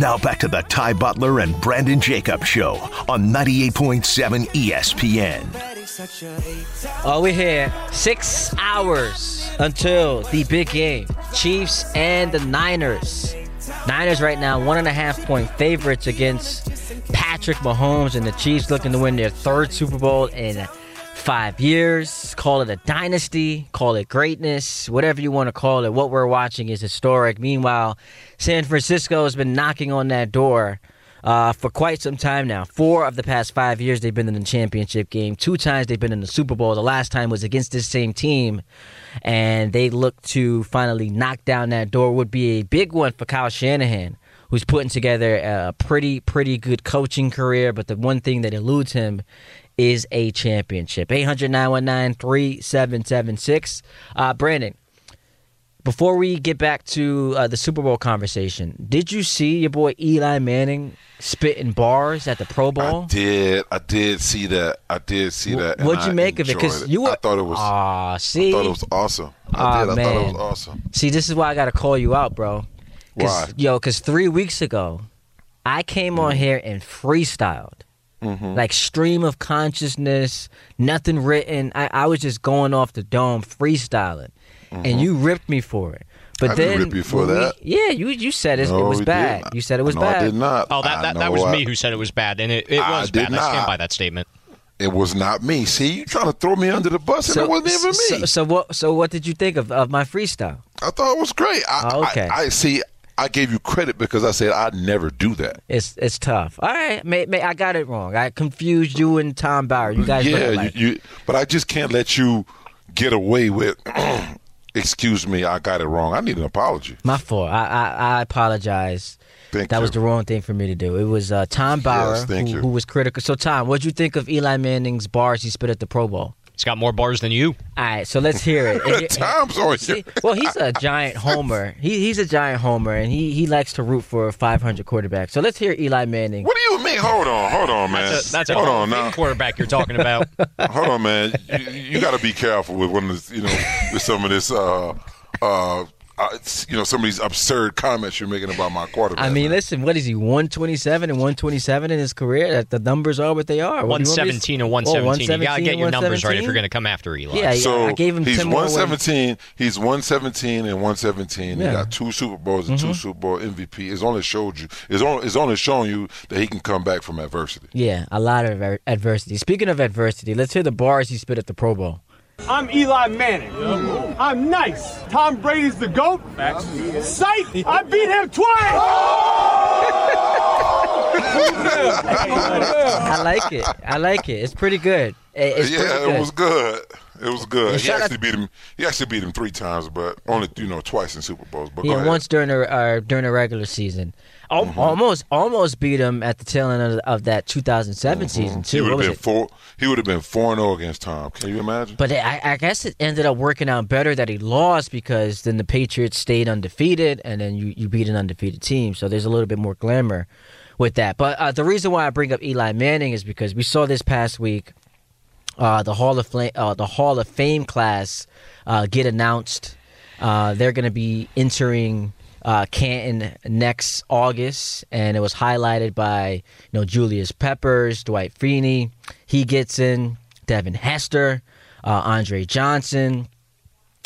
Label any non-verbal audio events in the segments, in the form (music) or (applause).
Now back to the Ty Butler and Brandon Jacobs Show on 98.7 ESPN. Oh, uh, we're here six hours until the big game. Chiefs and the Niners. Niners right now one and a half point favorites against Patrick Mahomes and the Chiefs looking to win their third Super Bowl in five years. Call it a dynasty, call it greatness, whatever you want to call it. What we're watching is historic. Meanwhile, San Francisco has been knocking on that door uh, for quite some time now. Four of the past five years, they've been in the championship game. Two times they've been in the Super Bowl. The last time was against this same team, and they look to finally knock down that door. Would be a big one for Kyle Shanahan, who's putting together a pretty, pretty good coaching career. But the one thing that eludes him is a championship. 800 919 3776. Uh, Brandon, before we get back to uh, the Super Bowl conversation, did you see your boy Eli Manning spitting bars at the Pro Bowl? I did. I did see that. I did see that. What'd you I make of it? Because you were. I thought it was. Ah, see. I thought it was awesome. I did. I man. thought it was awesome. See, this is why I got to call you out, bro. Cause, Why? Yo, because three weeks ago, I came on here and freestyled. Mm-hmm. Like stream of consciousness, nothing written. I, I was just going off the dome, freestyling, and you ripped me for it. But Mm-hmm. I then, didn't rip you for when we- that. yeah, you you said it, it was bad. didn't. You said it was no, bad. I did not. Oh, that that, that was I- me who said it was bad, and it, it I was did bad. I stand by that statement. It was not me. See, you trying to throw me under the bus, and it wasn't even me. So, so what? So what did you think of, of my freestyle? I thought it was great. I, Oh, okay. I, I see. I gave you credit because I said I'd never do that. It's it's tough. All right, may, may, I got it wrong. I confused you and Tom Bauer. You guys, yeah, you, you. But I just can't let you get away with. (clears throat) Excuse me, I got it wrong. I need an apology. My fault. I I, I apologize. Thank that you. was the wrong thing for me to do. It was uh, Tom Bauer thank who, who was critical. So Tom, what'd you think of Eli Manning's bars he spit at the Pro Bowl? He's got more bars than you. All right, so let's hear it. (laughs) And here- Tom's on See, here. well, he's a giant homer. He, he's a giant homer, and he, he likes to root for a 500 quarterback. So let's hear Eli Manning. What do you mean? Hold on, hold on, man. That's a, that's a hold Hall on now. quarterback you're talking about. (laughs) Hold on, man. You, you got to be careful with one of this, you know, with some of this, uh, uh, uh, you know, some of these absurd comments you're making about my quarterback. I mean, man. listen, what is he, 127 and 127 in his career? That The numbers are what they are. What do you want 117 and Oh, 117. you got to get your numbers right if you're going to come after Eli. Yeah, so I gave him he's 10 more wins. 117. He's 117 and 117. Yeah. Mm-hmm. He got two Super Bowls and two Super Bowl MVP. It's only showed you. It's only, it's only showing you that he can come back from adversity. Yeah, a lot of adversity. Speaking of adversity, let's hear the bars he spit at the Pro Bowl. I'm Eli Manning. I'm nice. Tom Brady's the GOAT. Sight! I beat him twice! I like it. I like it. It's pretty good. It- It's pretty yeah, good. it was good. It was good. He shout out- actually beat him. He actually beat him three times, but only you know twice in Super Bowls. But go Yeah, once during the uh, during the regular season, Al- Mm-hmm. almost almost beat him at the tail end of, of that 2007 season Mm-hmm. He too. would have been it? four. He would have been four and zero against Tom. Can you imagine? But I, I guess it ended up working out better that he lost because then the Patriots stayed undefeated, and then you, you beat an undefeated team. So there's a little bit more glamour with that. But uh, the reason why I bring up Eli Manning is because we saw this past week uh, the Hall of Fame, uh, the Hall of Fame class uh, get announced. Uh, they're going to be entering uh, Canton next August, and it was highlighted by you know Julius Peppers, Dwight Freeney. He gets in. Devin Hester, uh, Andre Johnson,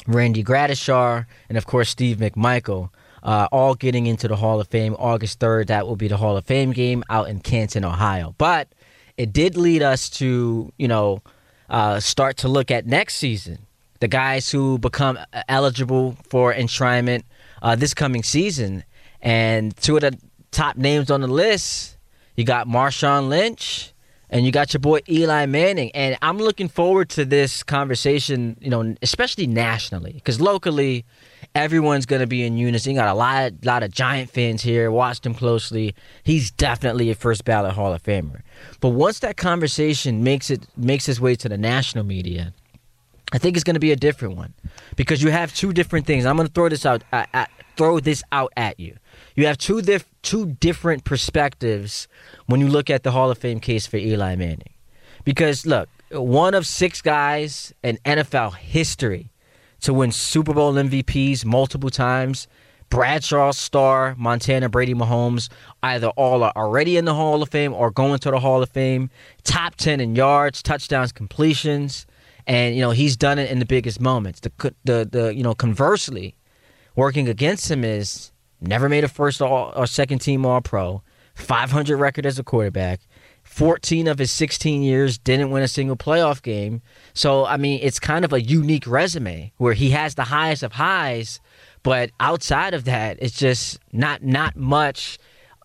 Randy Gradishar, and of course Steve McMichael. Uh, all getting into the Hall of Fame August 3rd. That will be the Hall of Fame game out in Canton, Ohio. But it did lead us to, you know, uh, start to look at next season. The guys who become eligible for enshrinement uh, this coming season. And two of the top names on the list, you got Marshawn Lynch and you got your boy Eli Manning. And I'm looking forward to this conversation, you know, especially nationally, because locally, everyone's going to be in unison. You got a lot, lot of Giant fans here. Watched him closely. He's definitely a first ballot Hall of Famer. But once that conversation makes it makes its way to the national media, I think it's going to be a different one because you have two different things. I'm going to throw this out, uh, uh, throw this out at you. You have two dif- two different perspectives when you look at the Hall of Fame case for Eli Manning, because look, one of six guys in NFL history to win Super Bowl MVPs multiple times, Bradshaw, Starr, Montana, Brady, Mahomes, either all are already in the Hall of Fame or going to the Hall of Fame. Top 10 in yards, touchdowns, completions. And, you know, he's done it in the biggest moments. The, the, the you know, conversely, working against him is never made a first all, or second team All Pro, 500 record as a quarterback. 14 of his 16 years didn't win a single playoff game. So, I mean, it's kind of a unique resume where he has the highest of highs, but outside of that, it's just not not much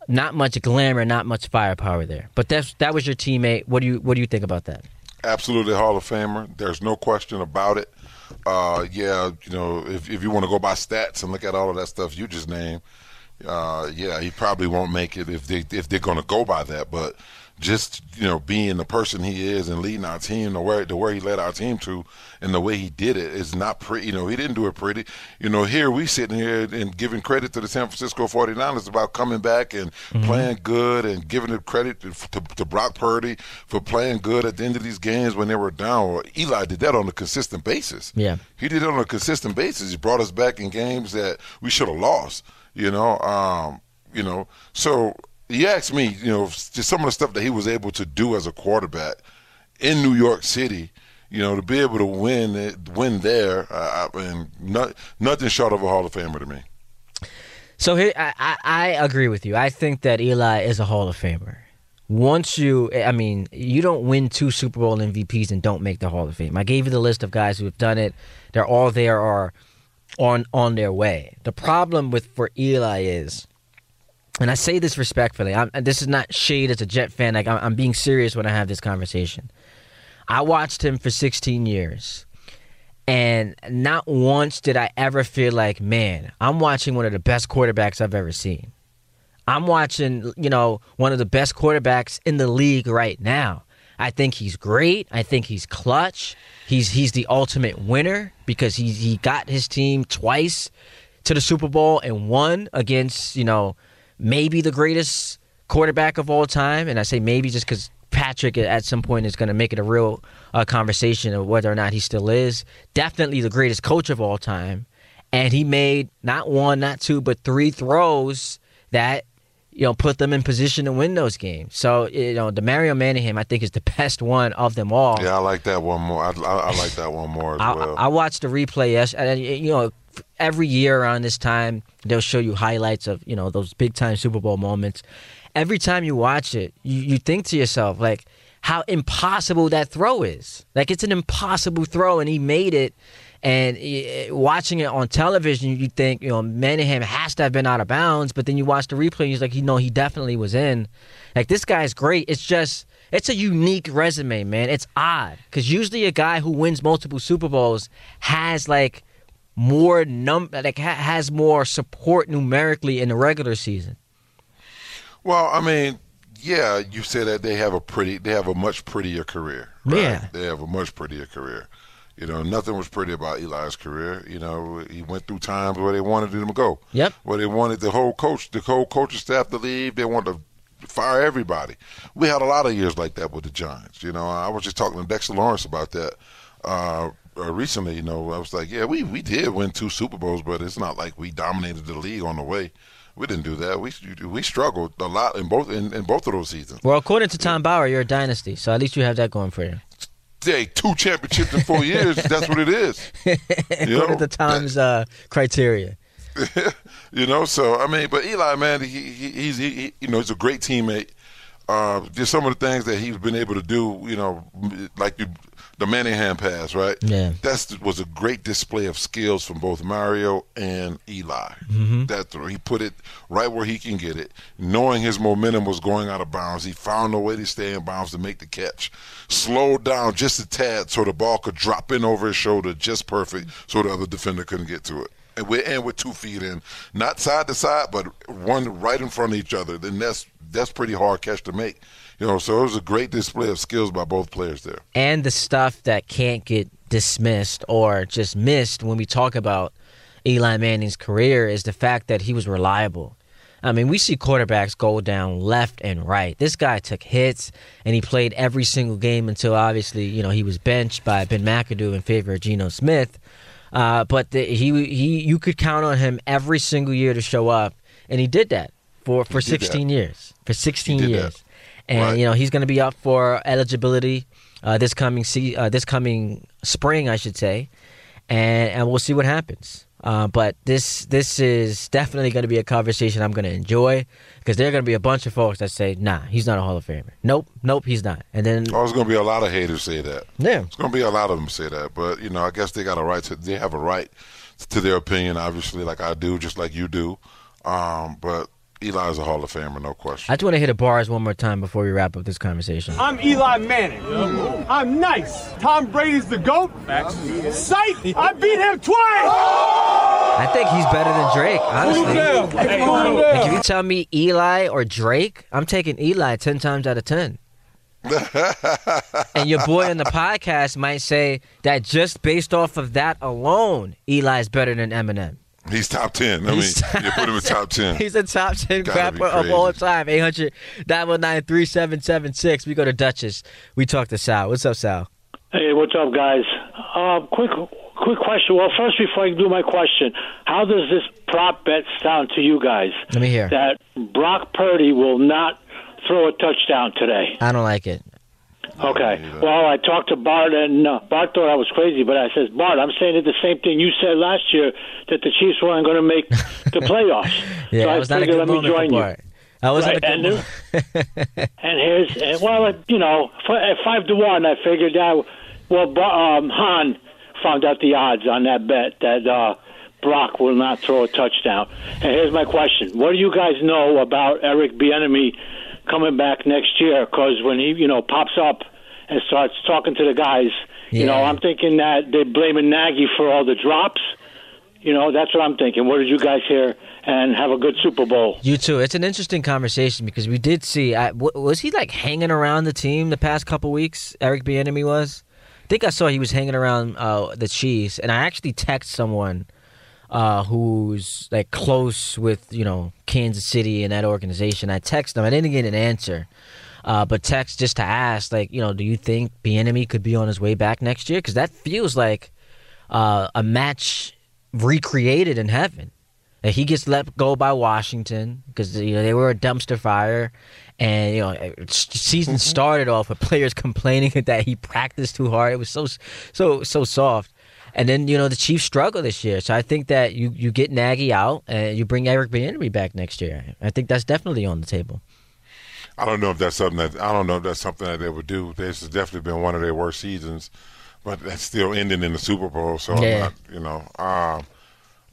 not much glamour, not much firepower there. But that's that was your teammate. What do you what do you think about that? Absolutely Hall of Famer. There's no question about it. Uh, yeah, you know, if if you want to go by stats and look at all of that stuff you just named, uh, yeah, he probably won't make it if they if they're going to go by that. But just you know being the person he is and leading our team the way the where he led our team to and the way he did it is not pretty you know he didn't do it pretty. You know here we sitting here and giving credit to the San Francisco 49ers about coming back and mm-hmm. playing good and giving the credit to, to, to, Brock Purdy for playing good at the end of these games when they were down. Eli did that on a consistent basis. Yeah. He did it on a consistent basis. He brought us back in games that we should have lost you know um you know. So you asked me, you know, just some of the stuff that he was able to do as a quarterback in New York City, you know, to be able to win win there, uh, and not, nothing short of a Hall of Famer to me. So I, I, I agree with you. I think that Eli is a Hall of Famer. Once you, I mean, you don't win two Super Bowl MVPs and don't make the Hall of Fame. I gave you the list of guys who have done it. They're all there are on on their way. The problem with for Eli is and I say this respectfully. I'm, this is not shade as a Jet fan. Like I'm, I'm being serious when I have this conversation. I watched him for 16 years, and not once did I ever feel like, man, I'm watching one of the best quarterbacks I've ever seen. I'm watching, you know, one of the best quarterbacks in the league right now. I think he's great. I think he's clutch. He's he's the ultimate winner because he he got his team twice to the Super Bowl and won against, you know, maybe the greatest quarterback of all time. And I say maybe just because Patrick at some point is going to make it a real uh, conversation of whether or not he still is. Definitely the greatest coach of all time. And he made not one, not two, but three throws that you know put them in position to win those games. So you know the Mario Manningham I think is the best one of them all. Yeah, I like that one more. I, I, I like that one more as I, well. I watched the replay yesterday. You know, every year around this time they'll show you highlights of you know those big time Super Bowl moments. Every time you watch it, you, you think to yourself like how impossible that throw is. Like it's an impossible throw, and he made it. And eh, watching it on television, you think you know Manningham has to have been out of bounds, but then you watch the replay, and he's like, you know, he definitely was in. Like this guy's great. It's just it's a unique resume, man. It's odd because usually a guy who wins multiple Super Bowls has like more num like ha- has more support numerically in the regular season. Well, I mean, yeah, you say that they have a pretty, they have a much prettier career. Right? Yeah, they have a much prettier career. You know, nothing was pretty about Eli's career. You know, he went through times where they wanted him to go. Yep. Where they wanted the whole coach, the whole coaching staff to leave. They wanted to fire everybody. We had a lot of years like that with the Giants. You know, I was just talking to Dexter Lawrence about that uh, uh, recently, you know, I was like, yeah, we, we did win two Super Bowls, but it's not like we dominated the league on the way. We didn't do that. We we struggled a lot in both in, in both of those seasons. Well, according to Tom Bauer, you're a dynasty, so at least you have that going for you. Hey, two championships in four years. That's what it is. (laughs) according know? the Times uh, criteria. (laughs) you know, so I mean, but Eli, man, he, he he's he, you know he's a great teammate. Uh, just some of the things that he's been able to do, you know, like you the Manningham pass, right? Yeah, that was a great display of skills from both Mario and Eli. Mm-hmm. That throw, he put it right where he can get it, knowing his momentum was going out of bounds. He found a way to stay in bounds to make the catch, slowed down just a tad so the ball could drop in over his shoulder, just perfect, so the other defender couldn't get to it. And with, and with two feet in, not side to side, but one right in front of each other. Then that's that's pretty hard catch to make. You know, so it was a great display of skills by both players there. And the stuff that can't get dismissed or just missed when we talk about Eli Manning's career is the fact that he was reliable. I mean, we see quarterbacks go down left and right. This guy took hits and he played every single game until obviously, you know, he was benched by Ben McAdoo in favor of Geno Smith. Uh, but the, he he you could count on him every single year to show up, and he did that for for He did 16 years. For 16 years, that. And Right. you know he's going to be up for eligibility uh, this coming se- uh, this coming spring, I should say, and and we'll see what happens. Uh, but this this is definitely going to be a conversation I'm going to enjoy because there are going to be a bunch of folks that say, "Nah, he's not a Hall of Famer. Nope, nope, he's not." And then Oh, there's going to be a lot of haters say that. yeah, It's going to be a lot of them say that, but you know, I guess they got a right to. They have a right to their opinion, obviously, like I do, just like you do. Um, but Eli's a Hall of Famer, no question. I just want to hit the bars one more time before we wrap up this conversation. I'm Eli Manning. I'm nice. Tom Brady's the GOAT. Facts. Sight. I beat him twice. I think he's better than Drake, honestly. Hey, Like if you tell me Eli or Drake, I'm taking Eli ten times out of ten. and your boy on the podcast might say that just based off of that alone, Eli's better than Eminem. He's top ten. I mean, He's- you put him in top ten. He's a top 10 Gotta be rapper of all time. 800 919 3776. We go to Dutchess. We talk to Sal. What's up, Sal? Hey, what's up, guys? Uh, quick, quick question. Well, first, before I do my question, how does this prop bet sound to you guys? Let me hear. That Brock Purdy will not throw a touchdown today. I don't like it. Okay. Well, I talked to Bart, and uh, Bart thought I was crazy, but I says, Bart, I'm saying the same thing you said last year that the Chiefs weren't going to make (laughs) the playoffs. Yeah, so I was not a figured good let me join you. That wasn't Right, and, (laughs) and here's and, well, you know, at five to one, I figured that. Well, um, Han found out the odds on that bet that uh, Brock will not throw a touchdown. And here's my question: What do you guys know about Eric Bieniemy coming back next year? Because when he, you know, pops up and starts talking to the guys, you know, I'm thinking that they're blaming Nagy for all the drops. You know, that's what I'm thinking. What did you guys hear? And have a good Super Bowl. You too. It's an interesting conversation because we did see. I, w- was he like hanging around the team the past couple weeks? Eric Bieniemy was. I think I saw he was hanging around uh, the Chiefs, and I actually texted someone uh, who's like close with you know Kansas City and that organization. I text them. I didn't get an answer, uh, but text just to ask, like, you know, do you think Bieniemy could be on his way back next year? Because that feels like uh, a match recreated in heaven. That he gets let go by Washington because you know they were a dumpster fire, and you know season (laughs) started off with players (laughs) complaining that he practiced too hard. It was so so so soft, and then you know the Chiefs struggle this year. So I think that you you get Nagy out and you bring Eric Bieniemy back next year. I think that's definitely on the table. I don't know if that's something that I don't know if that's something that they would do. This has definitely been one of their worst seasons, but that's still ending in the Super Bowl. So I'm Yeah. not, you know, um,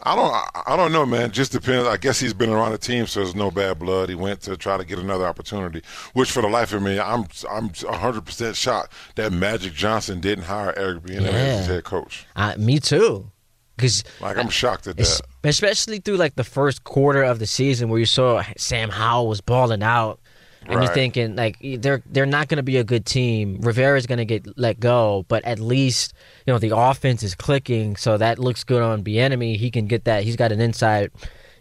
I don't, I, don't know, man. Just depends. I guess he's been around the team, so there's no bad blood. He went to try to get another opportunity, which for the life of me, I'm, I'm 100 percent shocked that Magic Johnson didn't hire Eric Bieniemy as his head coach. Uh, me too, because Like I'm shocked at that. especially through like the first quarter of the season where you saw Sam Howell was balling out, and you're thinking like they're they're not going to be a good team. Rivera's going to get let go, but at least you know the offense is clicking, so that looks good on Bieniemy. He can get that. He's got an inside,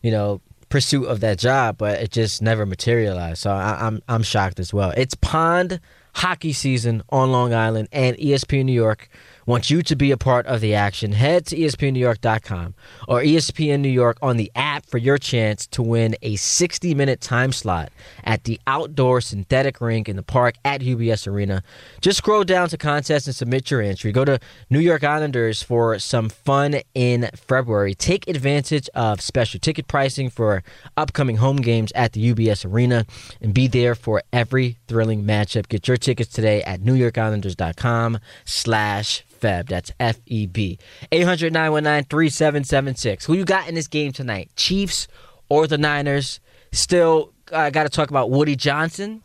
you know. Pursuit of that job, but it just never materialized. So I, I'm I'm shocked as well. It's pond hockey season on Long Island, and ESPN New York wants you to be a part of the action. Head to ESPNNewYork.com or ESPN New York on the app for your chance to win a 60 minute time slot at the outdoor synthetic rink in the park at UBS Arena. Just scroll down to contest and submit your entry. Go to New York Islanders for some fun in February. Take advantage of special ticket pricing for upcoming home games at the UBS Arena and be there for every thrilling matchup. Get your tickets today at NewYorkIslanders.com slash Feb. That's F E B. 800 919 3776. Who you got in this game tonight? Chiefs or the Niners? Still I got to talk about Woody Johnson,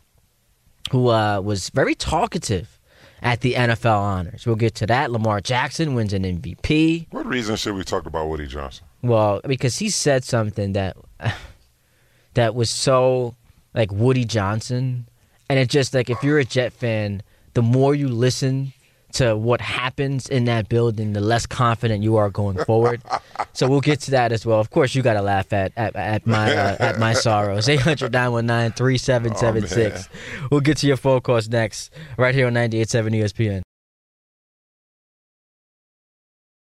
who uh, was very talkative at the NFL honors. We'll get to that. Lamar Jackson wins an MVP. What reason should we talk about Woody Johnson? Well, because he said something that (sighs) that was so like Woody Johnson, and it just like if you're a Jet fan, the more you listen to what happens in that building, the less confident you are going forward. so we'll get to that as well. Of course, you got to laugh at at, at my uh, at my sorrows. (laughs) 800-919-3776. We'll get to your phone calls next, right here on 98.7 ESPN.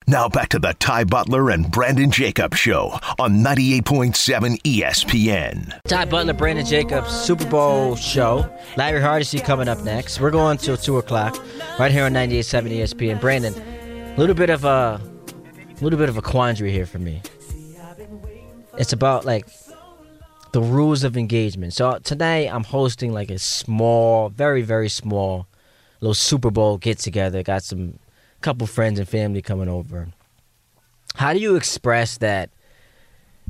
Now back to the Ty Butler and Brandon Jacobs Show on 98.7 ESPN. Ty Butler, Brandon Jacobs, Super Bowl show. Larry Hardesty coming up next. We're going till 2 o'clock right here on 98.7 ESPN. Brandon, a little bit of a little bit of a quandary here for me. It's about like the rules of engagement. So tonight I'm hosting like a small, very, very small little Super Bowl get together. Got some couple friends and family coming over. How do you express that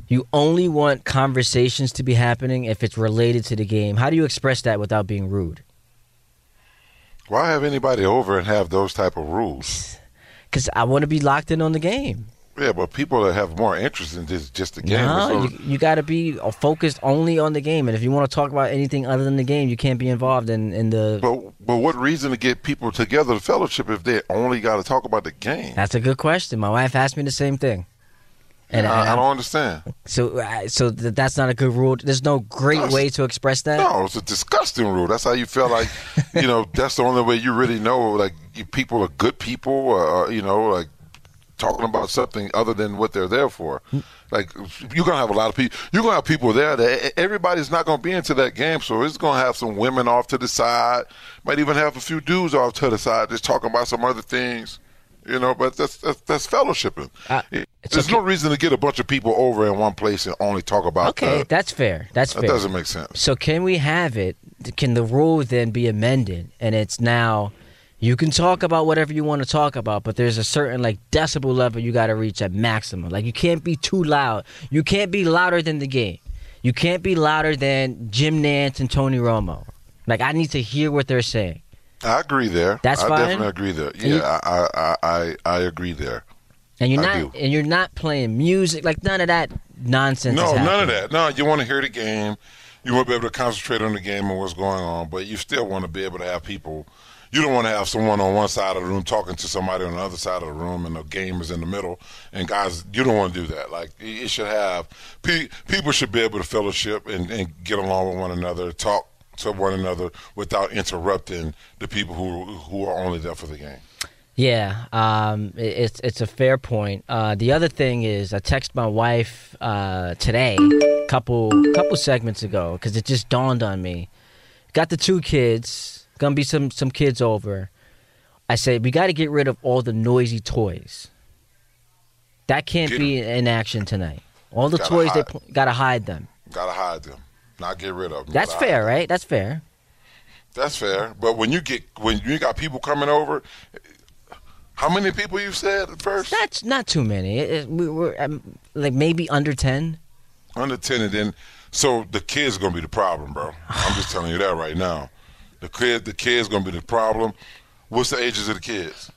you only want conversations to be happening if it's related to the game? How do you express that without being rude? Why have anybody over and have those type of rules? (laughs) Because I want to be locked in on the game. Yeah, but people that have more interest in just just the game. No, you, you got to be focused only on the game. And if you want to talk about anything other than the game, you can't be involved in, in the. But but what reason to get people together to fellowship if they only got to talk about the game? That's a good question. My wife asked me the same thing. And I, I don't understand. So, so that's not a good rule. There's no great No, way to express that. No, it's a disgusting rule. That's how you feel like, you know, (laughs) that's the only way you really know, like, people are good people, uh, you know, like talking about something other than what they're there for. Like, you're going to have a lot of people, you're going to have people there that everybody's not going to be into that game. So it's going to have some women off to the side, might even have a few dudes off to the side just talking about some other things. You know, but that's that's, that's fellowshipping. Uh, There's okay. no reason to get a bunch of people over in one place and only talk about Okay, that. that's fair. That's That fair. doesn't make sense. So can we have it? Can the rule then be amended, and it's now you can talk about whatever you want to talk about, but there's a certain like decibel level you got to reach at maximum. Like you can't be too loud. You can't be louder than the game. You can't be louder than Jim Nantz and Tony Romo. Like I need to hear what they're saying. I agree there. That's I fine? definitely agree there. you- Yeah, I, I, I, I agree there. And you're I not do. and you're not playing music like none of that nonsense. No, none of that. No, you want to hear the game. You want to be able to concentrate on the game and what's going on, but you still want to be able to have people. You don't want to have someone on one side of the room talking to somebody on the other side of the room, and the game is in the middle. And guys, you don't want to do that. Like it should have pe- people should be able to fellowship and, and get along with one another, talk to one another without interrupting the people who who are only there for the game. Yeah, um, it's it's a fair point. Uh, the other thing is, I texted my wife uh, today, couple couple segments ago, because it just dawned on me. Got the two kids, gonna be some some kids over. I said we got to get rid of all the noisy toys. That can't Get be in action tonight. All the Gotta toys they pl- gotta hide them. Gotta hide them, not get rid of them. That's fair, right? That's fair. That's fair. But when you get when you got people coming over, how many people you said at first? That's not too many. It, it, we were um, like maybe under ten. Under ten, and then so the kids gonna be the problem, bro. I'm just telling you that right now. The kid, the kids gonna be the problem. What's the ages of the kids?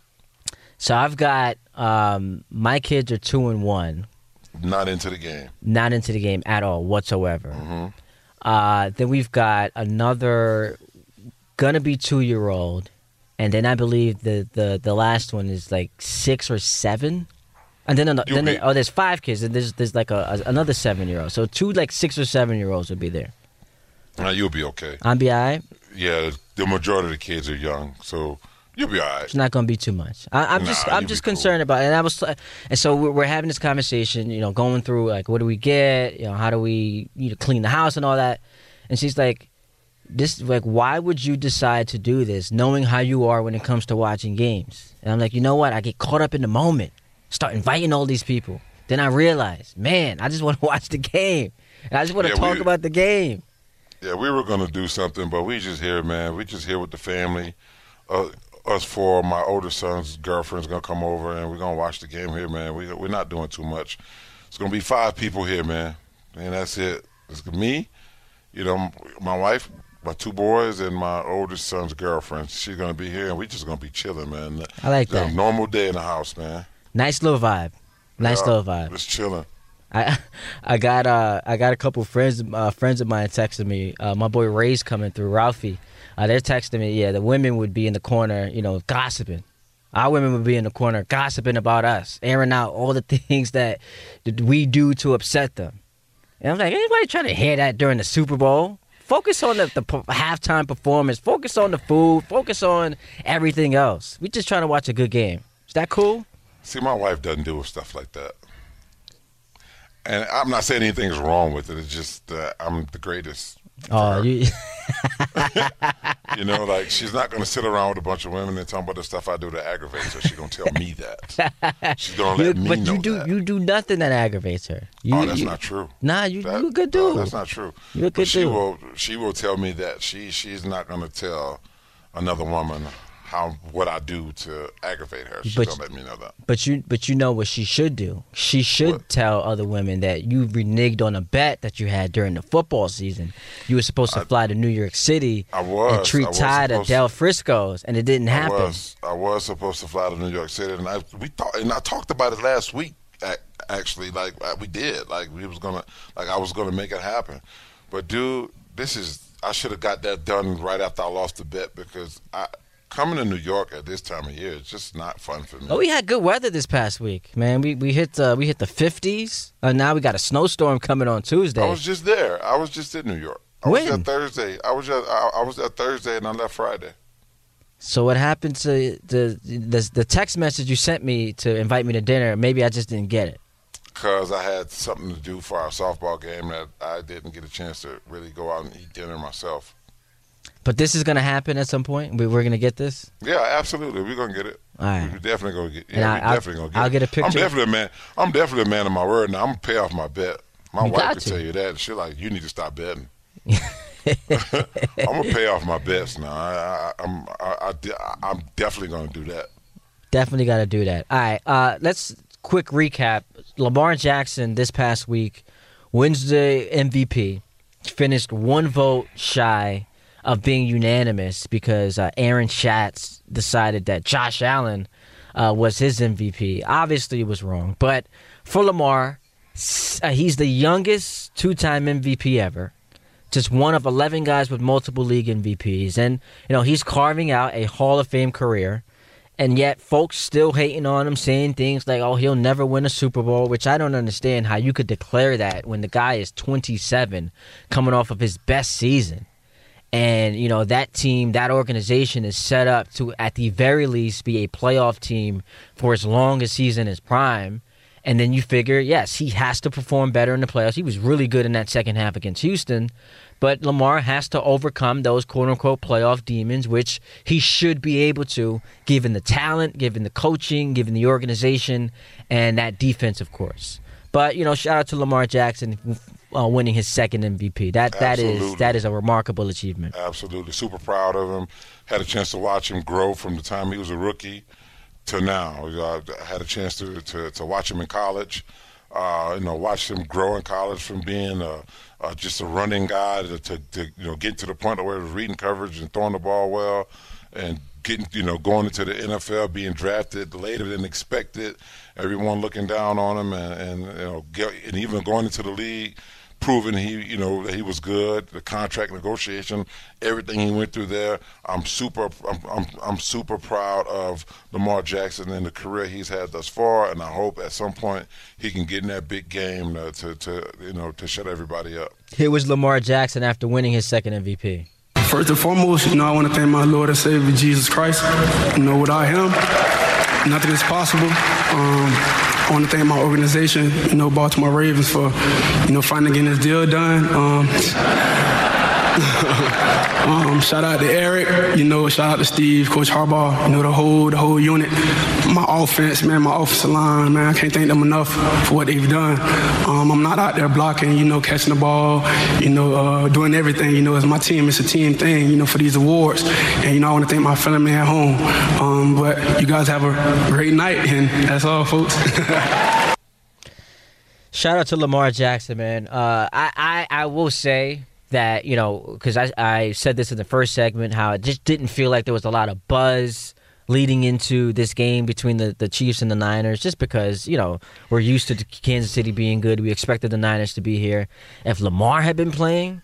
So I've got um, my kids are two and one, Not into the game. not into the game at all whatsoever. Mm-hmm. Uh, then we've got another gonna be two year old, and then I believe the, the, the last one is like six or seven. And then, ano- You'll then be- oh, there's five kids, and there's there's like a, a another seven year old. So two like six or seven year olds would be there. Now you'll be okay. I'll be alright. Yeah, the majority of the kids are young, so you'll be all right. It's not going to be too much. I, I'm Nah, just I'm just cool. concerned about it. And I was and so we're, we're having this conversation, you know, going through like what do we get, you know, how do we you know clean the house and all that. And she's like this like why would you decide to do this knowing how you are when it comes to watching games? And I'm like, "You know what? I get caught up in the moment. Start inviting all these people. Then I realize, man, I just want to (laughs) watch the game. And I just want to Yeah, talk we- about the game. Yeah, we were gonna do something, but we just here, man. We just here with the family. Uh, us four, my older son's girlfriend's gonna come over, and we're gonna watch the game here, man. We we're not doing too much. It's gonna be five people here, man, and that's it. It's me, you know, my wife, my two boys, and my oldest son's girlfriend. She's gonna be here, and we're just gonna be chilling, man. I like that. normal day in the house, man. Nice little vibe. Nice Yeah, little vibe. Just chilling. I (laughs) I got uh I got a couple friends uh, friends of mine texting me. Uh, my boy Ray's coming through. Ralphie, uh, they're texting me. Yeah, the women would be in the corner, you know, gossiping. Our women would be in the corner gossiping about us, airing out all the (laughs) things that, we do to upset them. And I'm like, anybody trying to hear that during the Super Bowl? Focus on the, the halftime performance. Focus on the food. Focus on everything else. We just trying to watch a good game. Is that cool? See, my wife doesn't deal with stuff like that. And I'm not saying anything's wrong with it. It's just uh, I'm the greatest. Oh, you, (laughs) (laughs) You know, like she's not going to sit around with a bunch of women and talk about the stuff I do that aggravates her. She's going to tell me that. She's going (laughs) to you let me but know you do that. you do nothing that aggravates her. You, oh, that's you- not true. Nah, you That- you a good no, dude. that's not true. You a But she dude. will she will tell me that she she's not going to tell another woman how what I do to aggravate her. She's But- going to let me know that. But you but you know what she should do. She should What? tell other women that you reneged on a bet that you had during the football season. You were supposed to fly to New York City I was. and treat I was Ty to Del Frisco's, and it didn't I happen. was I was supposed to fly to New York City, and I we thought and I talked about it last week. Actually, like uh, we did, like we was gonna, like I was gonna make it happen. But dude, this is I should have got that done right after I lost the bet because I coming to New York at this time of year is just not fun for me. Oh, we had good weather this past week, man. We we hit uh, we hit the fifties. Uh, now we got a snowstorm coming on Tuesday. I was just there. I was just in New York. I was When? there Thursday. I was there, I, I was there Thursday, and I left Friday. so what happened to the, the the text message you sent me to invite me to dinner? Maybe I just didn't get it. because I had something to do for our softball game that I didn't get a chance to really go out and eat dinner myself. But this is gonna happen at some point. We, we're gonna get this. Yeah, absolutely. We're gonna get it. All right. We're definitely gonna get. And Yeah, I- we're I'll- definitely gonna get. I'll it. get a picture. I'm definitely a man. I'm definitely a man of my word. Now I'm gonna pay off my bet. My You wife could tell you that. She's like, you need to stop betting. (laughs) I'm gonna pay off my bets now. I, I, I'm I, I, I'm definitely gonna do that. Definitely got to do that. All right, uh, let's quick recap. Lamar Jackson this past week wins the MVP. Finished one vote shy of being unanimous because uh, Aaron Schatz decided that Josh Allen uh, was his MVP. Obviously, it was wrong, but for Lamar, uh, he's the youngest two-time MVP ever just one of 11 guys with multiple league MVPs. And, you know, he's carving out a Hall of Fame career. And yet, folks still hating on him, saying things like, oh, he'll never win a Super Bowl, which I don't understand how you could declare that when the guy is 27, coming off of his best season. And, you know, that team, that organization is set up to, at the very least, be a playoff team for as long as he's in his prime. And then you figure, yes, he has to perform better in the playoffs. He was really good in that second half against Houston. But Lamar has to overcome those quote unquote playoff demons, which he should be able to, given the talent, given the coaching, given the organization, and that defense, of course. But, you know, shout out to Lamar Jackson uh, winning his second MVP. That that is Absolutely. that is a remarkable achievement. Absolutely, super proud of him. Had a chance to watch him grow from the time he was a rookie to now. I had a chance to to, to watch him in college. Uh, you know, watch him grow in college from being a, uh, just a running guy to, to, to you know get to the point where he was reading coverage and throwing the ball well, and getting you know going into the NFL, being drafted later than expected. Everyone looking down on him, and, and you know, get, and even going into the league proving he, you know, that he was good. The contract negotiation, everything he went through there. I'm super, I'm, I'm, I'm super proud of Lamar Jackson and the career he's had thus far, and I hope at some point he can get in that big game to, to, to you know, to shut everybody up. Here was Lamar Jackson after winning his second MVP. First and foremost, you know, I want to thank my Lord and Savior Jesus Christ. You know, without Him, nothing is possible. Um, I want to thank my organization, you know, Baltimore Ravens, for, you know, finally getting this deal done. Um, (laughs) um, shout out to Eric, you know, shout out to Steve, Coach Harbaugh, you know, the whole the whole unit. My offense, man, my offensive line, man, I can't thank them enough for what they've done. Um, I'm not out there blocking, you know, catching the ball, you know, uh, doing everything. You know, as my team, it's a team thing, you know, for these awards. And you know, I want to thank my family at home. Um, but you guys have a great night, and that's all, folks. (laughs) Shout out to Lamar Jackson, man. Uh, I, I, I will say that, you know, because I, I said this in the first segment, how it just didn't feel like there was a lot of buzz leading into this game between the, the Chiefs and the Niners, just because, you know, we're used to Kansas City being good. We expected the Niners to be here. If Lamar had been playing,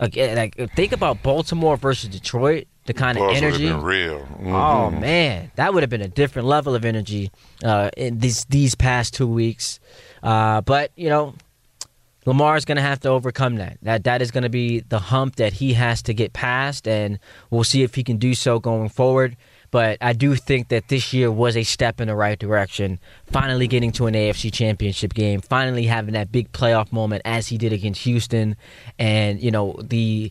like, eh, like think about Baltimore versus Detroit, the kind of would have energy. been real. Oh Mhm. man, that would have been a different level of energy uh, in these these past two weeks. Uh, but you know, Lamar's going to have to overcome that. That that is going to be the hump that he has to get past, and we'll see if he can do so going forward. But I do think that this year was a step in the right direction. Finally getting to an AFC championship game, finally having that big playoff moment as he did against Houston. And, you know, the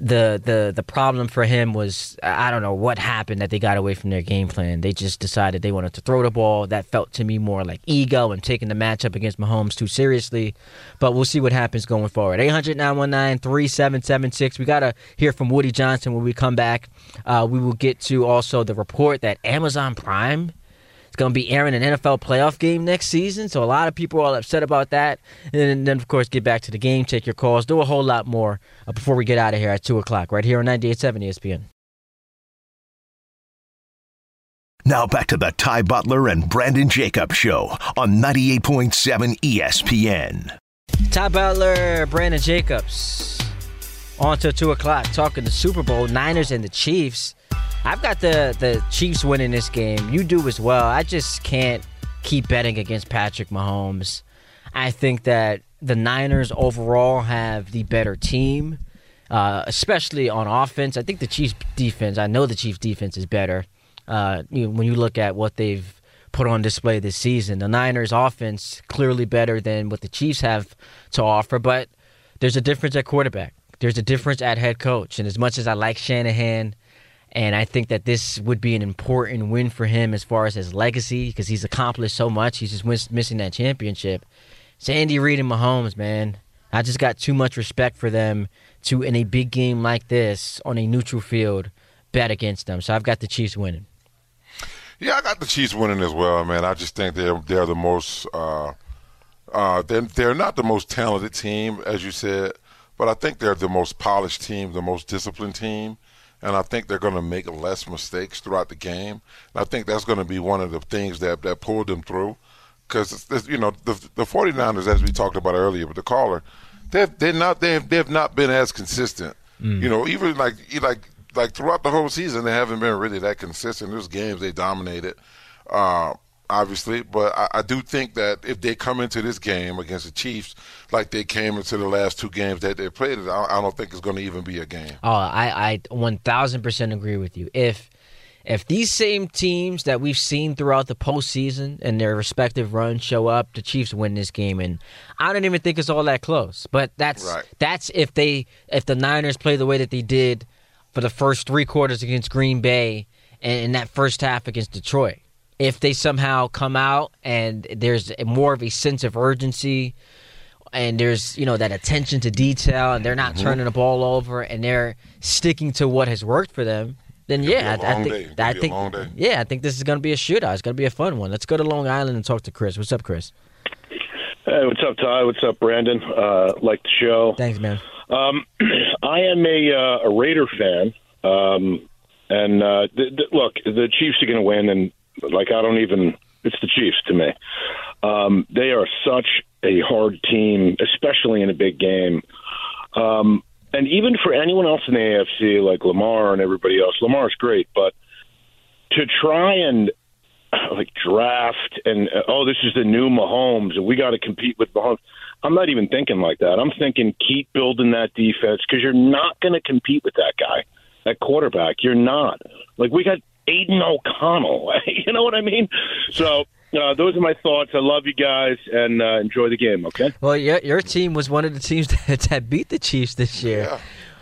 the the the problem for him was I don't know what happened that they got away from their game plan. They just decided they wanted to throw the ball. That felt to me more like ego and taking the matchup against Mahomes too seriously. But we'll see what happens going forward. 800-919-3776. We got to hear from Woody Johnson when we come back. Uh, we will get to also the report that Amazon Prime it's going to be airing an NFL playoff game next season, so a lot of people are all upset about that. And then, of course, get back to the game, take your calls, do a whole lot more uh, before we get out of here at 2 o'clock, right here on 98.7 ESPN. Now back to the Ty Butler and Brandon Jacobs Show on 98.7 ESPN. Ty Butler, Brandon Jacobs. On to 2 o'clock, talking the Super Bowl, Niners and the Chiefs. I've got the the Chiefs winning this game. You do as well. I just can't keep betting against Patrick Mahomes. I think that the Niners overall have the better team, uh, especially on offense. I think the Chiefs defense. I know the Chiefs defense is better. Uh, you when you look at what they've put on display this season, the Niners offense clearly better than what the Chiefs have to offer. But there's a difference at quarterback. There's a difference at head coach. And as much as I like Shanahan and I think that this would be an important win for him as far as his legacy because he's accomplished so much. He's just miss- missing that championship. It's Andy Reid and Mahomes, man. I just got too much respect for them to, in a big game like this, on a neutral field, bet against them. So I've got the Chiefs winning. Yeah, I got the Chiefs winning as well, man. I just think they're they're the most uh, uh, they're they're not the most talented team, as you said, but I think they're the most polished team, the most disciplined team and I think they're going to make less mistakes throughout the game. And I think that's going to be one of the things that that pulled them through. Because you know the the 49ers, as we talked about earlier with the caller, they've they're not they've they've not been as consistent. Mm. You know, even like like like throughout the whole season, they haven't been really that consistent. There's games they dominated. Uh, obviously, but I, I, do think that if they come into this game against the Chiefs like they came into the last two games that they played, I, I don't think it's going to even be a game. Oh, I, I 1000% agree with you. If if these same teams that we've seen throughout the postseason and their respective runs show up, the Chiefs win this game, and I don't even think it's all that close. But that's right. that's if they if the Niners play the way that they did for the first three quarters against Green Bay and in that first half against Detroit if they somehow come out and there's more of a sense of urgency and there's you know that attention to detail and they're not mm-hmm. turning the ball over and they're sticking to what has worked for them then yeah I, I, think I think yeah I think this is going to be a shootout. It's going to be a fun one. Let's go to Long Island and talk to Chris. What's up Chris? Hey what's up Ty? What's up Brandon? Uh, like the show. Thanks man. Um, (clears throat) I am a uh, a Raider fan. Um, and uh, th- th- look the Chiefs are going to win and like I don't even. It's the Chiefs to me. Um, they are such a hard team, especially in a big game. Um, and even for anyone else in the AFC, like Lamar and everybody else, Lamar's great, but to try and (clears throat) like draft and uh, oh, this is the new Mahomes, and we got to compete with Mahomes. I'm not even thinking like that. I'm thinking keep building that defense because you're not going to compete with that guy, that quarterback. You're not. Like we got Aidan O'Connell. (laughs) you know what I mean? So uh, those are my thoughts. I love you guys and uh, enjoy the game. Okay. Well, your your team was one of the teams (laughs) that, that beat the Chiefs this year. Yeah.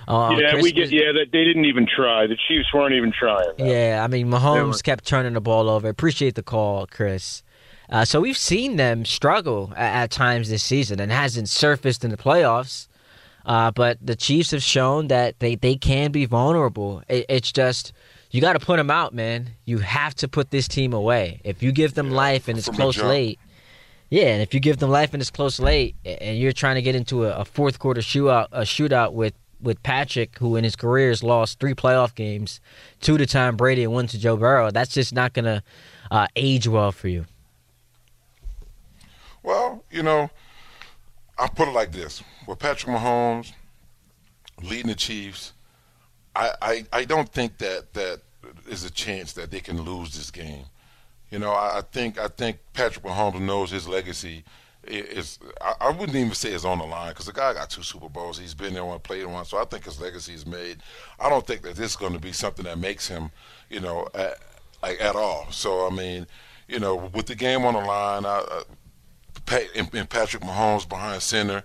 Uh, yeah, we get. Yeah, they, they didn't even try. The Chiefs weren't even trying. Yeah, I mean, Mahomes kept turning the ball over. Appreciate the call, Chris. Uh, so we've seen them struggle at, at, times this season, and hasn't surfaced in the playoffs. Uh, but the Chiefs have shown that they, they can be vulnerable. It, it's just you got to put them out, man. You have to put this team away. If you give them yeah, life and it's close late, yeah, and if you give them life and it's close late, and you're trying to get into a, a fourth quarter shootout, a shootout with with Patrick, who in his career has lost three playoff games, two to Tom Brady and one to Joe Burrow, that's just not going to uh, age well for you. Well, you know, I'll put it like this: with Patrick Mahomes leading the Chiefs I, I, I don't think that that is a chance that they can lose this game. You know, I, I think I think Patrick Mahomes knows his legacy it's I, I wouldn't even say it's on the line because the guy got two Super Bowls. He's been there one, played one, so I think his legacy is made. I don't think that this is going to be something that makes him, you know, at, at all. So I mean, you know, with the game on the line, I, uh, and, and Patrick Mahomes behind center,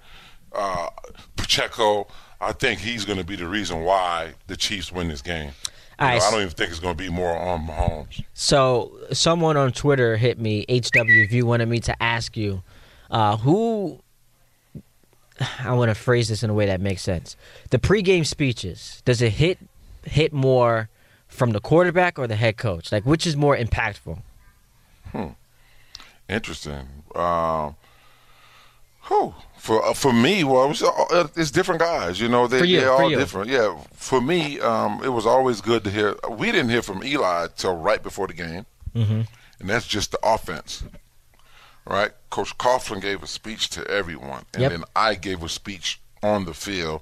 uh, Pacheco. I think he's going to be the reason why the Chiefs win this game. You All right, know, I don't even think it's going to be more on Mahomes. So someone on Twitter hit me, HW, if you wanted me to ask you, uh, who (sighs) I want to phrase this in a way that makes sense. The pregame speeches, does it hit hit more from the quarterback or the head coach? Like which is more impactful? Hmm. Interesting. Um, whew. For uh, for me, well, it was, uh, it's different guys. You know, they, you, they're all you. different. Yeah. For me, um, it was always good to hear. We didn't hear from Eli till right before the game, mm-hmm. and that's just the offense. Right. Coach Coughlin gave a speech to everyone, and Yep. then I gave a speech on the field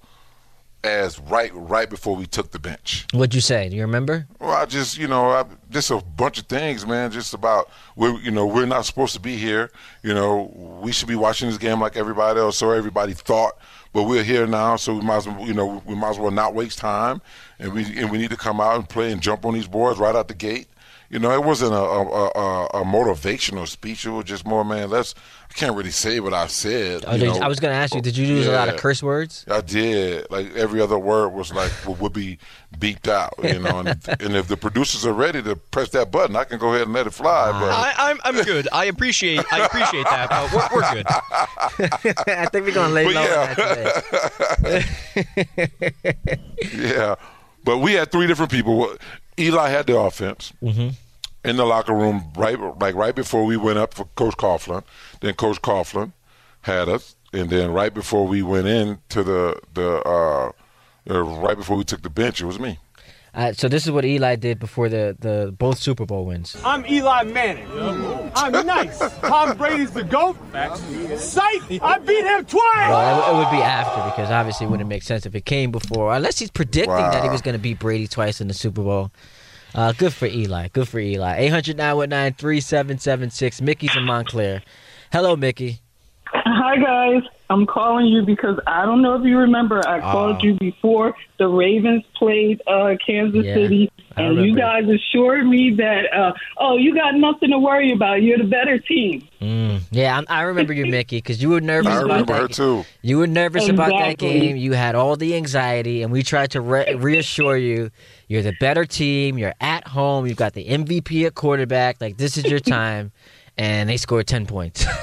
as right right before we took the bench. What'd you say? Do you remember? Well, I just, you know, I, just a bunch of things, man. Just about we're, you know, we're not supposed to be here. You know, we should be watching this game like everybody else, so everybody thought. But we're here now, so we might as well, you know, we might as well not waste time, and we and we need to come out and play and jump on these boards right out the gate. You know, it wasn't a a, a, a motivational speech. It was just more, man. Let's. I can't really say what I said. Oh, you know. I was going to ask you, did you use a lot of curse words? I did. Like every other word was like would- would be beeped out, you know. And, and if the producers are ready to press that button, I can go ahead and let it fly. But I, I'm I'm good. I appreciate I appreciate that. But we're, we're good. (laughs) I think we're going to lay But low yeah. on that today. (laughs) yeah, but we had three different people. Eli had the offense in the locker room right, like right before we went up for Coach Coughlin. Then Coach Coughlin had us, and then right before we went in to the the uh, uh, right before we took the bench, it was me. Uh, so this is what Eli did before the, the both Super Bowl wins. I'm Eli Manning. I'm nice. Tom Brady's the GOAT. Sight! I beat him twice! Well, it, it would be after because obviously it wouldn't make sense if it came before, unless he's predicting that he was going to beat Brady twice in the Super Bowl. Uh, good for Eli. Good for Eli. 800 919 3776. Mickey's in Montclair. Hello, Mickey. Hi guys, I'm calling you because I don't know if you remember. I called you before the Ravens played uh, Kansas Yeah, City, and you guys assured me that uh, oh, you got nothing to worry about. You're the better team. Mm, yeah, I, I remember you, Mickey, because you were (laughs) nervous I remember her ga- too. You were nervous about that game. You had all the anxiety, and we tried to re- reassure you you're the better team. You're at home. You've got the MVP at quarterback. Like, this is your (laughs) time. and they scored 10 points. (laughs)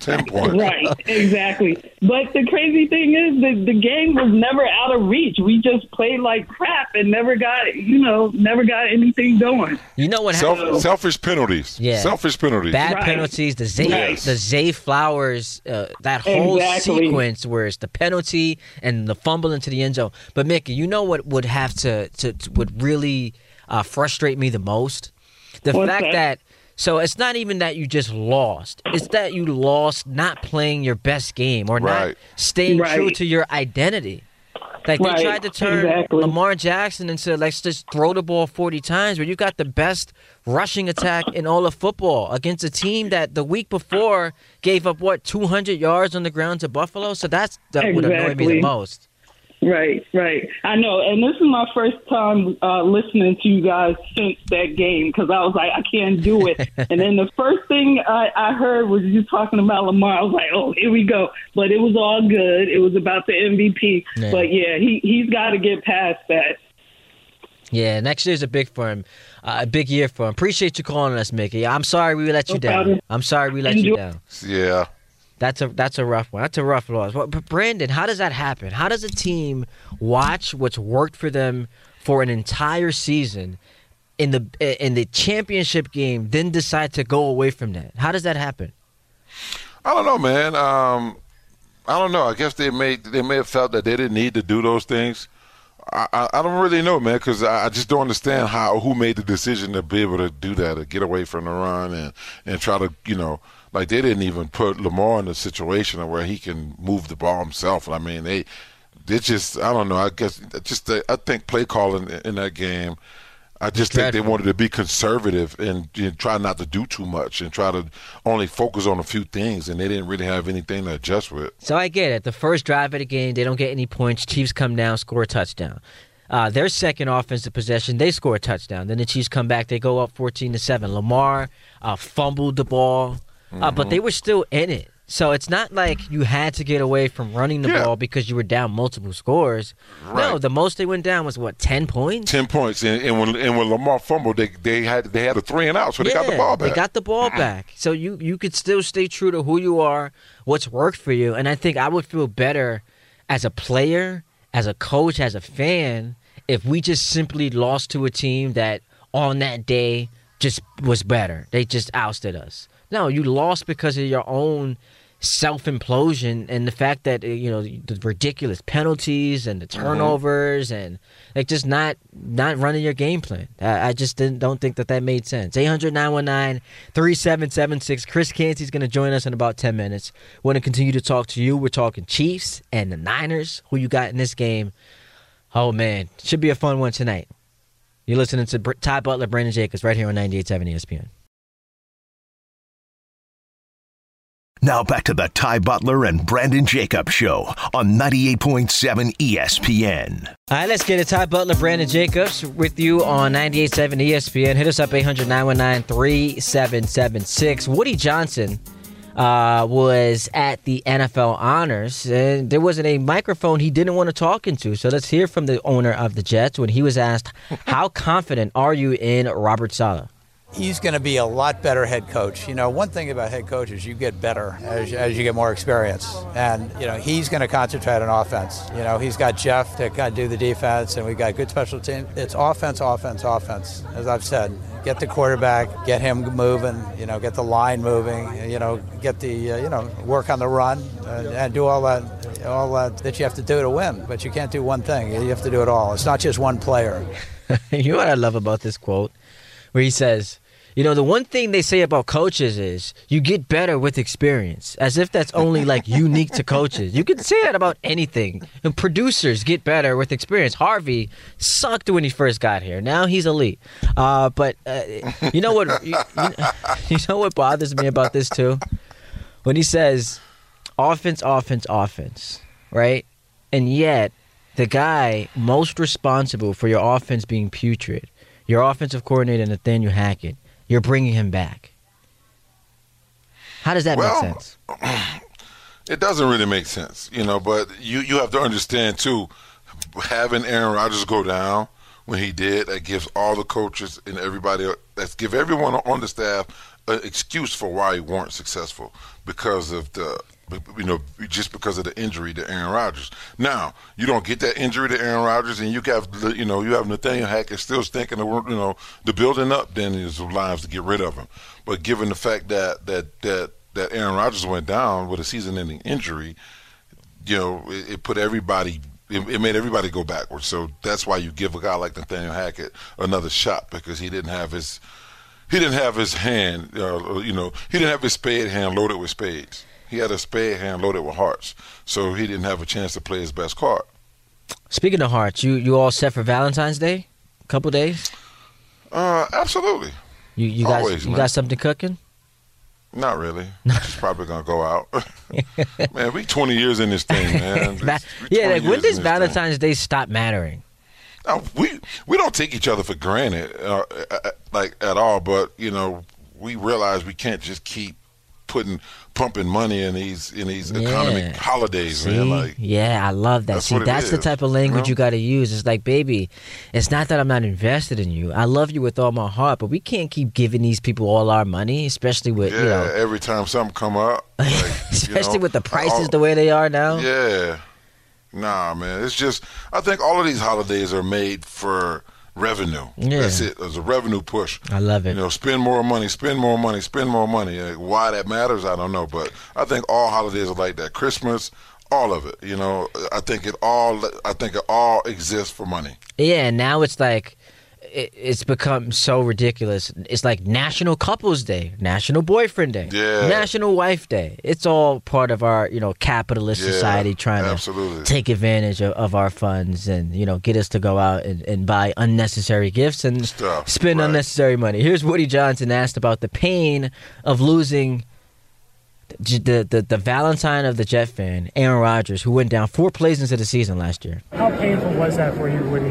Ten (laughs) points. Right, exactly. But the crazy thing is that the game was never out of reach. We just played like crap and never got, you know, never got anything going. you know what happened? Selfish penalties. Yeah. Selfish penalties. Bad Right. penalties, the Zay, Yes. the Zay Flowers, uh, that whole Exactly. sequence where it's the penalty and the fumble into the end zone. But Mickey, you know what would have to, to, to would really uh, frustrate me the most? The What's fact that? that so it's not even that you just lost; it's that you lost not playing your best game or not Right. staying true to your identity. Like they tried to turn exactly. Lamar Jackson into let's just throw the ball forty times, where you got the best rushing attack in all of football against a team that the week before gave up what two hundred yards on the ground to Buffalo. So that's that would annoy me the most. Right, right. I know, and this is my first time uh, listening to you guys since that game because I was like, I can't do it. (laughs) and then the first thing I, I heard was you talking about Lamar. I was like, oh, here we go. But it was all good. It was about the MVP. Yeah. But yeah, he he's got to get past that. Yeah, next year's a big for him, uh, a big year for him. Appreciate you calling us, Mickey. I'm sorry we let you No down. I'm sorry we let you down. Yeah. That's a that's a rough one. That's a rough loss. But, Brandon, how does that happen? How does a team watch what's worked for them for an entire season in the in the championship game, then decide to go away from that? How does that happen? I don't know, man. Um, I don't know. I guess they may they may have felt that they didn't need to do those things. I, I, I don't really know, man, because I, I just don't understand how who made the decision to be able to do that, to get away from the run and and try to, you know, like they didn't even put Lamar in a situation where he can move the ball himself. I mean, they they just I don't know. I guess just the, I think play calling in that game. I just think they wanted to be conservative and, and try not to do too much and try to only focus on a few things, and they didn't really have anything to adjust with. So I get it. The first drive of the game, they don't get any points. Chiefs come down, score a touchdown. Uh, their second offensive possession, they score a touchdown. Then the Chiefs come back, they go up fourteen to seven. Lamar uh, fumbled the ball, uh, but they were still in it. So it's not like you had to get away from running the Yeah. ball because you were down multiple scores. No, the most they went down was what ten points. Ten points, and, and when and when Lamar fumbled, they they had they had a three and out, so they got the ball back. They got the ball back. So you you could still stay true to who you are, what's worked for you, and I think I would feel better as a player, as a coach, as a fan, if we just simply lost to a team that on that day just was better. They just ousted us. No, you lost because of your own self implosion and the fact that you know the ridiculous penalties and the mm-hmm. turnovers and like just not not running your game plan. I, I just didn't don't think that that made sense. 800-919-3776. Chris Canty's going to join us in about 10 minutes. Want to continue to talk to you. We're talking Chiefs and the Niners. Who you got in this game? Oh man, should be a fun one tonight. You're listening to Ty Butler, Brandon Jacobs, right here on 98.7 ESPN. Now back to the Ty Butler and Brandon Jacobs Show on 98.7 ESPN. All right, let's get it. Ty Butler, Brandon Jacobs with you on 98.7 ESPN. Hit us up 800 919 3776. Woody Johnson uh, was at the NFL Honors, and there wasn't a microphone he didn't want to talk into. So let's hear from the owner of the Jets when he was asked, (laughs) How confident are you in Robert Saleh? He's going to be a lot better head coach. You know, one thing about head coaches, you get better as, as you get more experience. And, you know, he's going to concentrate on offense. You know, he's got Jeff to kind of do the defense, and we got good special team. It's offense, offense, offense, as I've said. Get the quarterback, get him moving, you know, get the line moving, you know, get the, uh, you know, work on the run and, and do all that, all that that you have to do to win. But you can't do one thing. You have to do it all. It's not just one player. (laughs) you know what I love about this quote? Where he says, you know, the one thing they say about coaches is you get better with experience, as if that's only like (laughs) unique to coaches. You can say that about anything. And producers get better with experience. Harvey sucked when he first got here. Now he's elite. Uh, but uh, you know what? You, (laughs) you- you know what bothers me about this too? When he says offense, offense, offense, right? And yet, the guy most responsible for your offense being putrid, your offensive coordinator Nathaniel Hackett, you're bringing him back. How does that Well, make sense? (clears throat) It doesn't really make sense, you know. But you you have to understand too, having Aaron Rodgers go down when he did, that gives all the coaches and everybody that's give everyone on the staff an excuse for why he weren't successful because of the you know just because of the injury to Aaron Rodgers. Now you don't get that injury to Aaron Rodgers, and you have you know you have Nathaniel Hackett still stinking the you know the building up. Then his lives to get rid of him. But given the fact that that that that Aaron Rodgers went down with a season-ending injury, you know, it, it put everybody. It, it made everybody go backwards. So that's why you give a guy like Nathaniel Hackett another shot because he didn't have his he didn't have his hand. Uh, you know, he didn't have his spade hand loaded with spades. He had a spade hand loaded with hearts. So he didn't have a chance to play his best card. Speaking of hearts, you you all set for Valentine's Day? A Couple days? Uh, absolutely. You you got Always, you man. got something cooking? Not really. (laughs) She's probably gonna go out. (laughs) man, we 20 years in this thing, man. (laughs) Va- We 20 yeah, like, when does this thing. Valentine's Day stop mattering? Uh, we we don't take each other for granted, uh, uh, like at all. But you know, we realize we can't just keep putting pumping money in these in these economic holidays, See? man. Like yeah, I love that. That's See, that's the is, type of language you you got to use. It's like, baby, it's not that I'm not invested in you. I love you with all my heart, but we can't keep giving these people all our money, especially with yeah, you know, every time something come up, (laughs) like, you especially know, with the prices all- the way they are now. Yeah. Nah, man. It's just I think all of these holidays are made for revenue. Yeah. That's it. There's a revenue push. I love it. You know, spend more money, spend more money, spend more money. Like, why that matters, I don't know. But I think all holidays are like that. Christmas, all of it. You know, I think it all. I think it all exists for money. Yeah, and now it's like it, it's become so ridiculous. It's like National Couples Day, National Boyfriend Day, Yeah. National Wife Day. It's all part of our you know capitalist Yeah, society trying absolutely. to take advantage of, of our funds and you know get us to go out and, and buy unnecessary gifts and Stuff, spend right. unnecessary money. Here's Woody Johnson asked about the pain of losing. The, the, the, the Valentine of the Jet fan, Aaron Rodgers, who went down four plays into the season last year. How painful was that for you, Woody?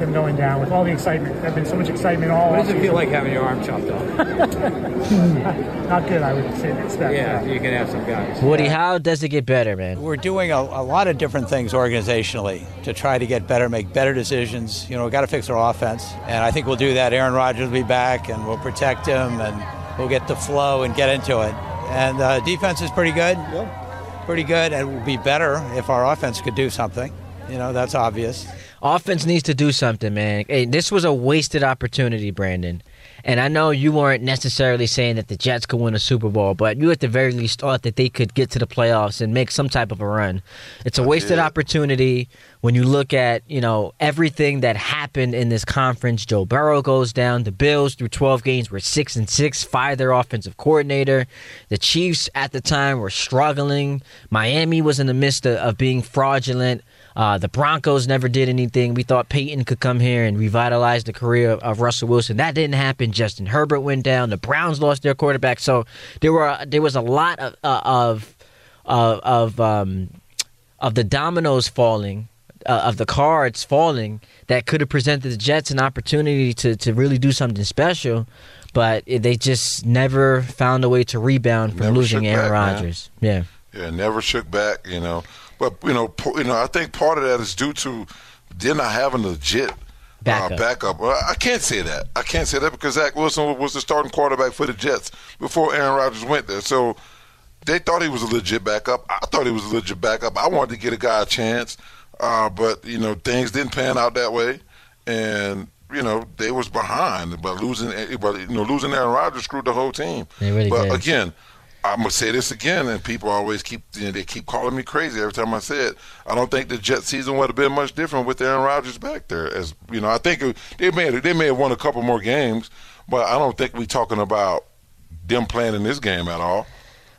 Him going down with all the excitement. There's been so much excitement all. What does it feel like having your arm chopped off? (laughs) Not good, I would say. Expect. Yeah, you can have some guys. Woody, how does it get better, man? We're doing a, a lot of different things organizationally to try to get better, make better decisions. You know, we've got to fix our offense, and I think we'll do that. Aaron Rodgers will be back, and we'll protect him, and we'll get the flow and get into it. And uh, defense is pretty good, Yep. pretty good, and it would be better if our offense could do something. You know, that's obvious. Offense needs to do something, man. Hey, this was a wasted opportunity, Brandon. And I know you weren't necessarily saying that the Jets could win a Super Bowl, but you at the very least thought that they could get to the playoffs and make some type of a run. It's a wasted did. opportunity when you look at, you know, everything that happened in this conference. Joe Burrow goes down. The Bills through 12 games were 6 and 6, fired their offensive coordinator. The Chiefs at the time were struggling. Miami was in the midst of, of being fraudulent. Uh, the Broncos never did anything. We thought Payton could come here and revitalize the career of, of Russell Wilson. That didn't happen. Justin Herbert went down. The Browns lost their quarterback. So there were there was a lot of uh, of of of, um, of the dominoes falling. Uh, of the cards falling that could have presented the Jets an opportunity to, to really do something special, but they just never found a way to rebound from Never losing Aaron man. Rodgers. Yeah. Yeah, never shook back. You know, but you know, po- you know, I think part of that is due to they're not having a legit Backup. Uh, backup. I can't say that. I can't say that because Zach Wilson was the starting quarterback for the Jets before Aaron Rodgers went there. So they thought he was a legit backup. I thought he was a legit backup. I wanted to get a guy a chance, uh, but you know, things didn't pan out that way, and you know they was behind. But losing, but you know, losing Aaron Rodgers screwed the whole team. They really but did. again, I'm gonna say this again, and people always keep you know, they keep calling me crazy every time I say it. I don't think the Jet season would have been much different with Aaron Rodgers back there. As you know, I think it- they may they may have won a couple more games, but I don't think we're talking about them playing in this game at all.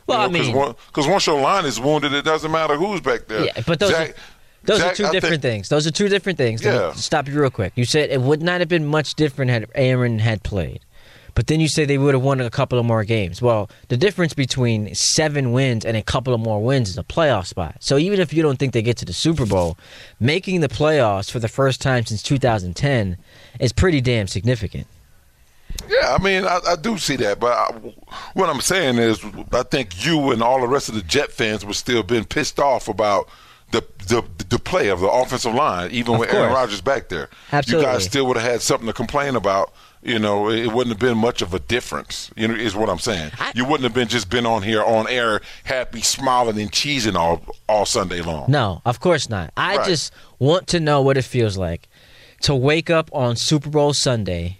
Well, I because mean- one, 'cause once your line is wounded, it doesn't matter who's back there. Yeah, but those Zach- are, those Zach, are two I different think- things. Those are two different things. Yeah. Stop you real quick. You said it would not have been much different had Aaron had played. But then you say they would have won a couple of more games. Well, the difference between seven wins and a couple of more wins is a playoff spot. So even if you don't think they get to the Super Bowl, making the playoffs for the first time since 2010 is pretty damn significant. Yeah, I mean, I, I do see that, but I, what I'm saying is, I think you and all the rest of the Jet fans were still been pissed off about the the, the play of the offensive line, even Of with Aaron. Rodgers back there. Absolutely. You guys still would have had something to complain about. You know, it wouldn't have been much of a difference. You know, is what I'm saying. you wouldn't have been just been on here on air, happy, smiling, and cheesing all all Sunday long. No, of course not. I Right. just want to know what it feels like to wake up on Super Bowl Sunday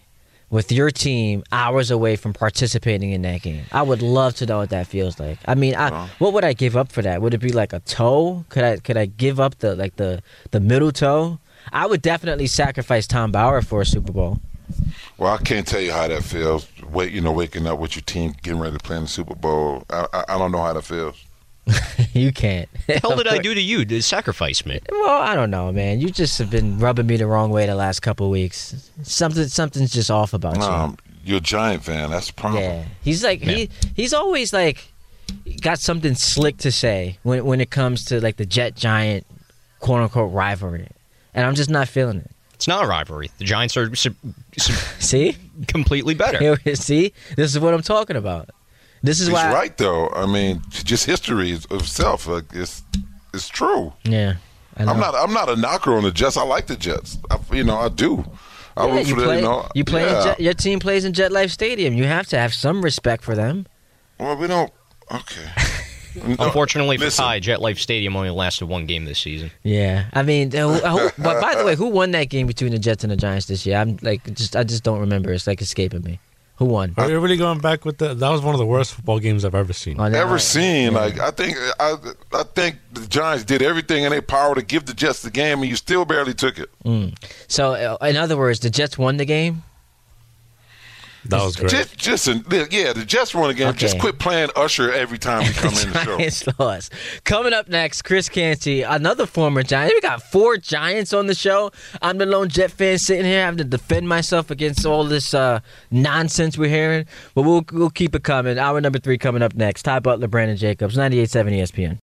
with your team hours away from participating in that game. I would love to know what that feels like. I mean, I, what would I give up for that? Would it be like a toe? Could I could I give up the like the the middle toe? I would definitely sacrifice Tom Bauer for a Super Bowl. Well, I can't tell you how that feels. Wait, you know, waking up with your team getting ready to play in the Super Bowl. I, I, I don't know how that feels. (laughs) you can't. The hell did I do to you to sacrifice me? Well, I don't know, man. You just have been rubbing me the wrong way the last couple of weeks. Something something's just off about you. Um, you're a Giant fan. That's the problem. Yeah, he's like he he's always like got something slick to say when when it comes to like the Jet Giant quote unquote rivalry, and I'm just not feeling it. It's not a rivalry. The Giants are su- su- (laughs) See, completely better. See, this is what I'm talking about. This is why. He's why. right, though. I mean, just history of itself. Like, it's it's true. Yeah, I know. I'm not I'm not a knocker on the Jets. I like the Jets. I, you know, I do. I Yeah, root you for them. play. You know, you play. in Yeah. Jet, your team plays in Jet Life Stadium. You have to have some respect for them. Well, we don't. Okay. Unfortunately for listen. Ty, Jet Life Stadium only lasted one game this season. Yeah, I mean, who, who, (laughs) but by the way, who won that game between the Jets and the Giants this year? I'm like, just I just don't remember. It's like escaping me. Who won? Are you really going back with that? That was one of the worst football games I've ever seen. Oh, no, Ever I- seen? yeah. Like, I think I I think the the Giants did everything in their power to give the Jets the game, and you still barely took it. Mm. So, uh, in other words, the Jets won the game. That was great. Just, just yeah, the Jets won the game. Just quit playing Usher every time we come in the (laughs) show. Giants lost. Coming up next, Chris Canty, another former Giant. We got four Giants on the show. I'm the lone Jet fan sitting here having to defend myself against all this uh, nonsense we're hearing. But we'll we'll keep it coming. Hour number three coming up next. Ty Butler, Brandon Jacobs, 98.7 ESPN.